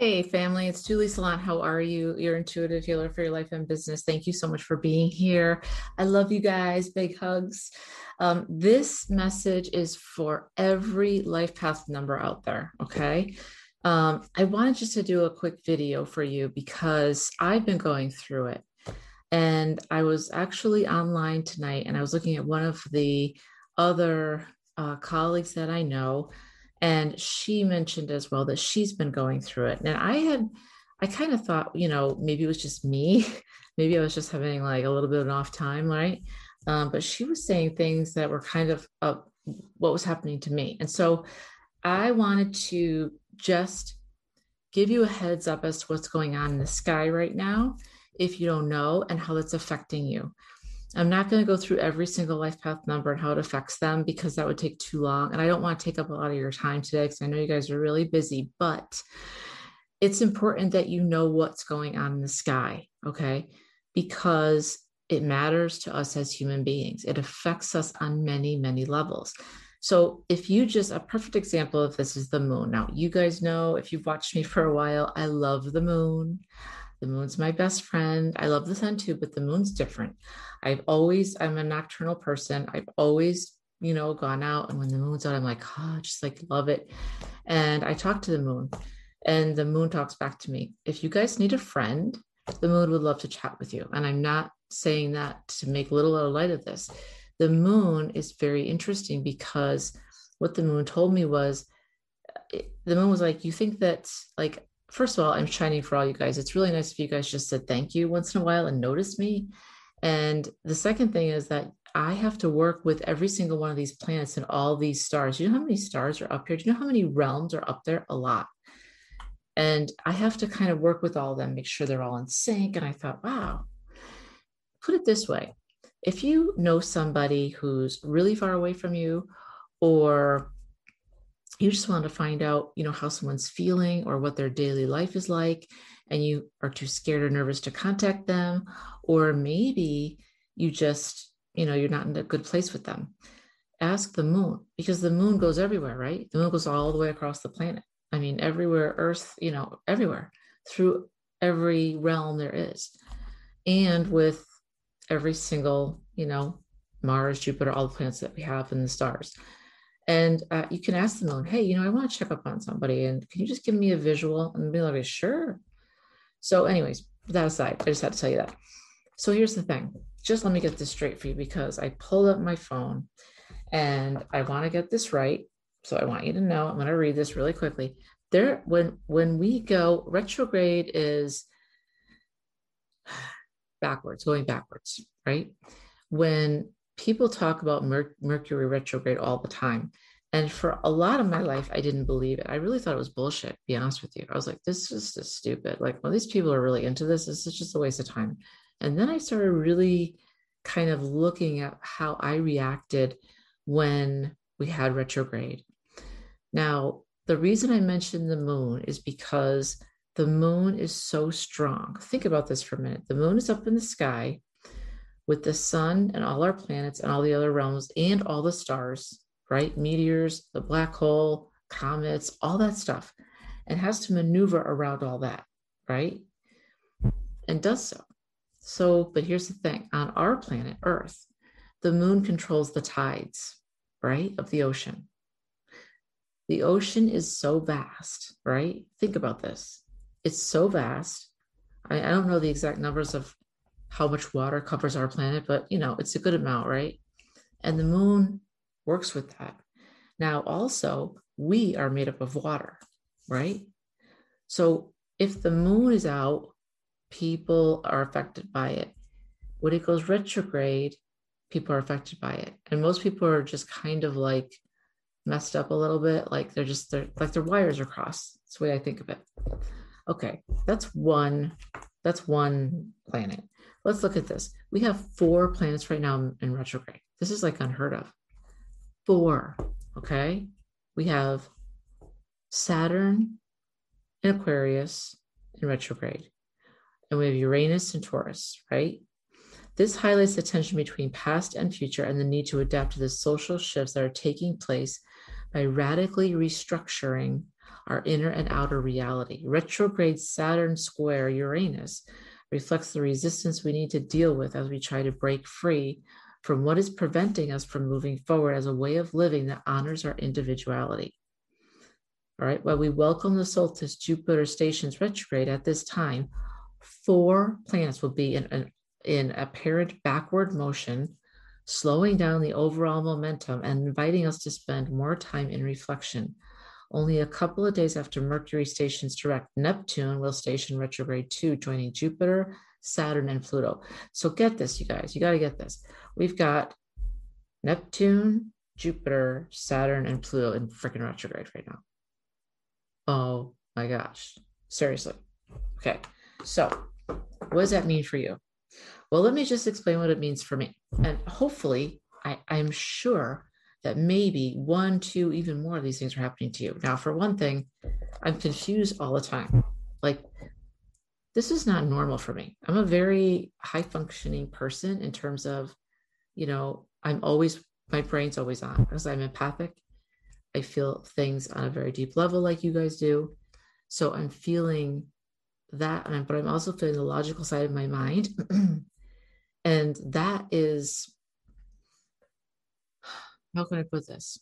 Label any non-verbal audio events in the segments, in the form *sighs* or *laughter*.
Hey, family, it's Julie Salon. How are you? Your intuitive healer for your life and business. Thank you so much for being here. I love you guys. Big hugs. Um, this message is for every life path number out there. Okay. Um, I wanted just to do a quick video for you because I've been going through it. And I was actually online tonight and I was looking at one of the other uh, colleagues that I know and she mentioned as well that she's been going through it and i had i kind of thought you know maybe it was just me *laughs* maybe i was just having like a little bit of an off time right? Um, but she was saying things that were kind of uh, what was happening to me and so i wanted to just give you a heads up as to what's going on in the sky right now if you don't know and how that's affecting you I'm not going to go through every single life path number and how it affects them because that would take too long. And I don't want to take up a lot of your time today because I know you guys are really busy, but it's important that you know what's going on in the sky, okay? Because it matters to us as human beings. It affects us on many, many levels. So, if you just a perfect example of this is the moon. Now, you guys know if you've watched me for a while, I love the moon. The moon's my best friend. I love the sun too, but the moon's different. I've always, I'm a nocturnal person. I've always, you know, gone out and when the moon's out, I'm like, oh, just like love it. And I talk to the moon and the moon talks back to me. If you guys need a friend, the moon would love to chat with you. And I'm not saying that to make little or light of this. The moon is very interesting because what the moon told me was eh, the moon was like, you think that like first of all, I'm shining for all you guys. It's really nice if you guys just said thank you once in a while and noticed me. And the second thing is that I have to work with every single one of these planets and all these stars. You know how many stars are up here? Do you know how many realms are up there? A lot. And I have to kind of work with all of them, make sure they're all in sync. And I thought, wow, put it this way if you know somebody who's really far away from you or you just want to find out you know how someone's feeling or what their daily life is like and you are too scared or nervous to contact them or maybe you just you know you're not in a good place with them. Ask the moon because the moon goes everywhere right? The moon goes all the way across the planet. I mean everywhere earth you know everywhere through every realm there is. And with every single you know mars jupiter all the planets that we have in the stars and uh, you can ask them, hey, you know, I want to check up on somebody, and can you just give me a visual? And be like, sure. So, anyways, that aside, I just had to tell you that. So here's the thing. Just let me get this straight for you because I pulled up my phone and I want to get this right. So I want you to know. I'm going to read this really quickly. There, when when we go retrograde is *sighs* backwards, going backwards, right? When people talk about Mer- Mercury retrograde all the time. And for a lot of my life, I didn't believe it. I really thought it was bullshit, be honest with you. I was like, this is just stupid. Like, well, these people are really into this. This is just a waste of time. And then I started really kind of looking at how I reacted when we had retrograde. Now, the reason I mentioned the moon is because the moon is so strong. Think about this for a minute. The moon is up in the sky with the sun and all our planets and all the other realms and all the stars, right? Meteors, the black hole, comets, all that stuff, and has to maneuver around all that, right? And does so. So, but here's the thing on our planet, Earth, the moon controls the tides, right, of the ocean. The ocean is so vast, right? Think about this. It's so vast. I, I don't know the exact numbers of how much water covers our planet, but you know, it's a good amount, right? And the moon works with that. Now, also, we are made up of water, right? So if the moon is out, people are affected by it. When it goes retrograde, people are affected by it. And most people are just kind of like messed up a little bit. Like they're just, they're like their wires are crossed. That's the way I think of it. Okay, that's one, that's one planet. Let's look at this. We have four planets right now in retrograde. This is like unheard of. Four, okay? We have Saturn in Aquarius in retrograde, and we have Uranus and Taurus, right? This highlights the tension between past and future and the need to adapt to the social shifts that are taking place by radically restructuring our inner and outer reality. Retrograde Saturn square Uranus reflects the resistance we need to deal with as we try to break free from what is preventing us from moving forward as a way of living that honors our individuality. All right, while we welcome the solstice Jupiter stations retrograde at this time, four planets will be in, in, in apparent backward motion, slowing down the overall momentum and inviting us to spend more time in reflection. Only a couple of days after Mercury stations direct, Neptune will station retrograde 2, joining Jupiter, Saturn, and Pluto. So get this, you guys, you got to get this. We've got Neptune, Jupiter, Saturn, and Pluto in freaking retrograde right now. Oh my gosh. Seriously. Okay. So, what does that mean for you? Well, let me just explain what it means for me. And hopefully, I, I'm sure that maybe one, two, even more of these things are happening to you. Now, for one thing, I'm confused all the time. Like, this is not normal for me. I'm a very high functioning person in terms of, you know, I'm always, my brain's always on because I'm empathic I feel things on a very deep level, like you guys do. So I'm feeling that, but I'm also feeling the logical side of my mind. *clears throat* and that is, how can I put this?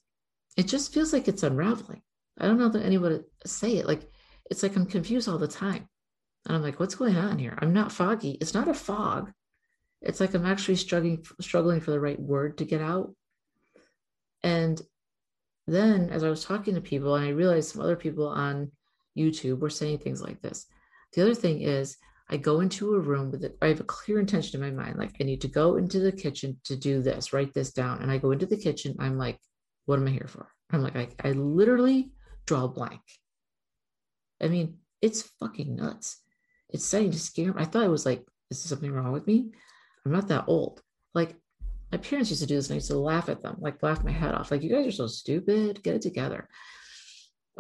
It just feels like it's unraveling. I don't know that anyone would say it. Like, it's like I'm confused all the time. And I'm like, what's going on here? I'm not foggy. It's not a fog. It's like I'm actually struggling struggling for the right word to get out. And then as I was talking to people, and I realized some other people on YouTube were saying things like this. The other thing is, I go into a room with it. I have a clear intention in my mind, like I need to go into the kitchen to do this, write this down. And I go into the kitchen. I'm like, what am I here for? I'm like, I, I literally draw a blank. I mean, it's fucking nuts. It's starting to scare me. I thought I was like, is there something wrong with me? I'm not that old. Like my parents used to do this and I used to laugh at them, like laugh my head off. Like, you guys are so stupid. Get it together.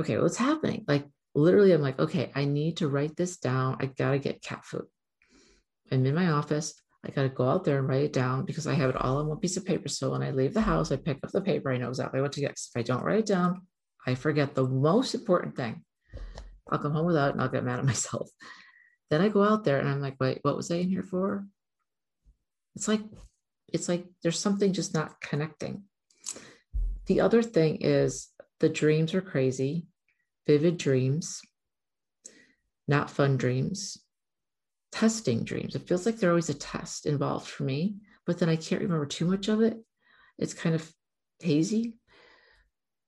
Okay, what's happening? Like, literally, I'm like, okay, I need to write this down. I got to get cat food. I'm in my office. I got to go out there and write it down because I have it all on one piece of paper. So when I leave the house, I pick up the paper. I know exactly what to get. If I don't write it down, I forget the most important thing. I'll come home without it and I'll get mad at *laughs* myself. Then I go out there and I'm like, wait, what was I in here for? It's like it's like there's something just not connecting. The other thing is the dreams are crazy, vivid dreams, not fun dreams, testing dreams. It feels like there's always a test involved for me, but then I can't remember too much of it. It's kind of hazy.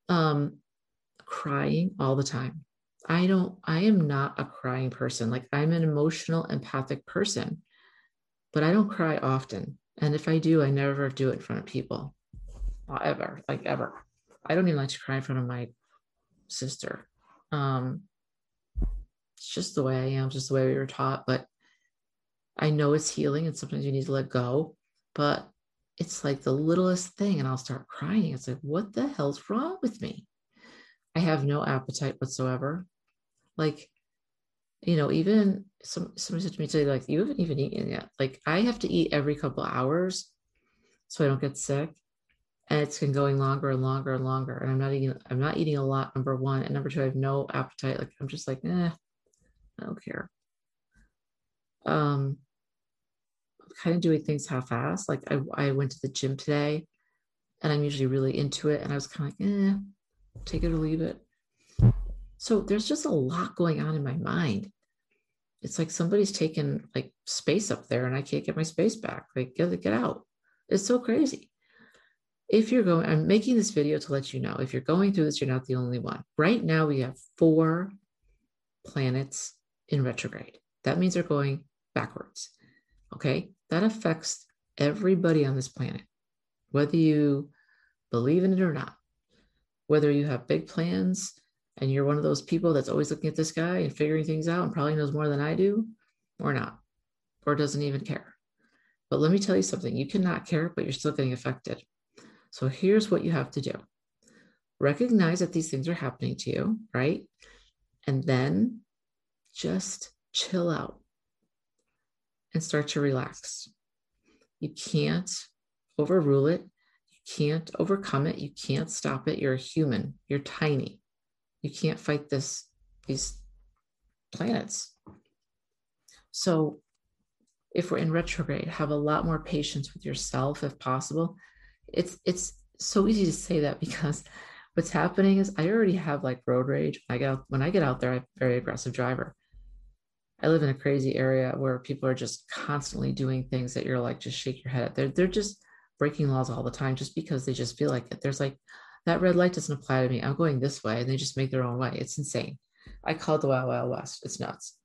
Um, crying all the time. I don't, I am not a crying person. Like I'm an emotional, empathic person, but I don't cry often. And if I do, I never do it in front of people, ever, like ever. I don't even like to cry in front of my sister. Um, it's just the way I am, just the way we were taught. But I know it's healing, and sometimes you need to let go. But it's like the littlest thing, and I'll start crying. It's like, what the hell's wrong with me? I have no appetite whatsoever. Like you know, even some somebody said to me today, like, you haven't even eaten yet. Like, I have to eat every couple hours so I don't get sick. And it's been going longer and longer and longer. And I'm not eating, I'm not eating a lot, number one. And number two, I have no appetite. Like I'm just like, eh, I don't care. Um I'm kind of doing things half-assed. Like I, I went to the gym today and I'm usually really into it. And I was kind of like, eh, take it or leave it. So there's just a lot going on in my mind. It's like somebody's taken like space up there and I can't get my space back. Like, get get out. It's so crazy. If you're going, I'm making this video to let you know if you're going through this, you're not the only one. Right now, we have four planets in retrograde. That means they're going backwards. Okay. That affects everybody on this planet, whether you believe in it or not, whether you have big plans and you're one of those people that's always looking at this guy and figuring things out and probably knows more than I do, or not, or doesn't even care. But let me tell you something you cannot care, but you're still getting affected. So here's what you have to do recognize that these things are happening to you, right? And then just chill out and start to relax. You can't overrule it. You can't overcome it. You can't stop it. You're a human. You're tiny You can't fight this, these planets. So if we're in retrograde, have a lot more patience with yourself if possible. It's it's so easy to say that *laughs* because what's happening is I already have like road rage. I get out, when I get out there, I'm a very aggressive driver. I live in a crazy area where people are just constantly doing things that you're like just shake your head at. They're they're just breaking laws all the time just because they just feel like it. There's like that red light doesn't apply to me. I'm going this way, and they just make their own way. It's insane. I call it the Wild Wild West. It's nuts.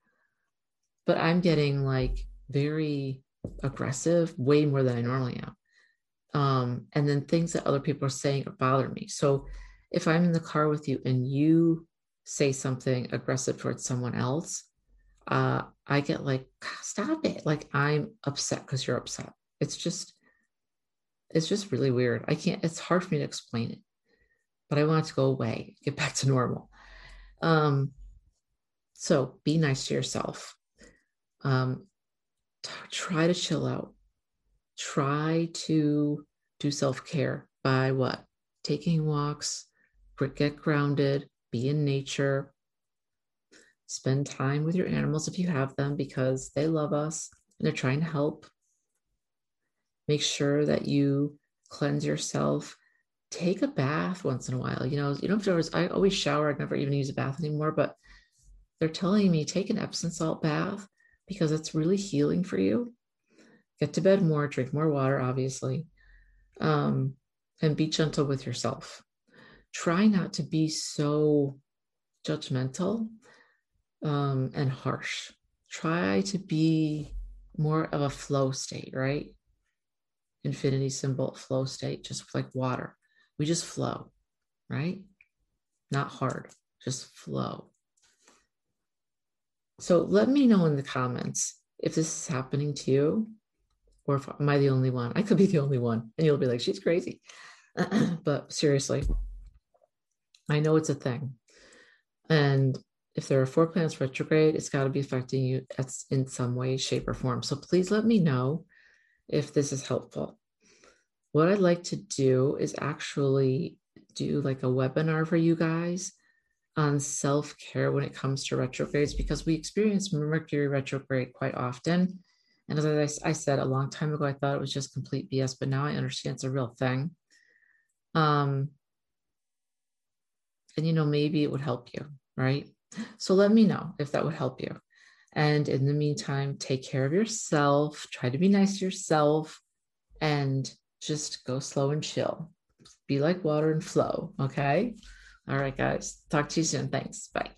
But I'm getting like very aggressive, way more than I normally am. Um, and then things that other people are saying bother me. So if I'm in the car with you and you say something aggressive towards someone else, uh, I get like, stop it. Like I'm upset because you're upset. It's just, it's just really weird. I can't, it's hard for me to explain it, but I want it to go away, get back to normal. Um, so be nice to yourself. Um, t- try to chill out. Try to do self care by what? Taking walks, get grounded, be in nature, spend time with your animals if you have them because they love us and they're trying to help. Make sure that you cleanse yourself. Take a bath once in a while. You know, you don't have to always, I always shower. I never even use a bath anymore, but they're telling me take an Epsom salt bath because it's really healing for you. Get to bed more, drink more water, obviously, um, and be gentle with yourself. Try not to be so judgmental um, and harsh. Try to be more of a flow state, right? Infinity symbol, flow state, just like water. We just flow, right? Not hard, just flow. So let me know in the comments if this is happening to you or if am I the only one? I could be the only one. And you'll be like, she's crazy. *clears throat* but seriously, I know it's a thing. And if there are four planets retrograde, it's got to be affecting you in some way, shape, or form. So please let me know if this is helpful. What I'd like to do is actually do like a webinar for you guys on self care when it comes to retrogrades because we experience Mercury retrograde quite often. And as I, I, said a long time ago, I thought it was just complete BS, but now I understand it's a real thing. Um, and you know, maybe it would help you, right? So let me know if that would help you. And in the meantime, take care of yourself, try to be nice to yourself, and just go slow and chill. Be like water and flow. Okay. All right, guys. Talk to you soon. Thanks. Bye.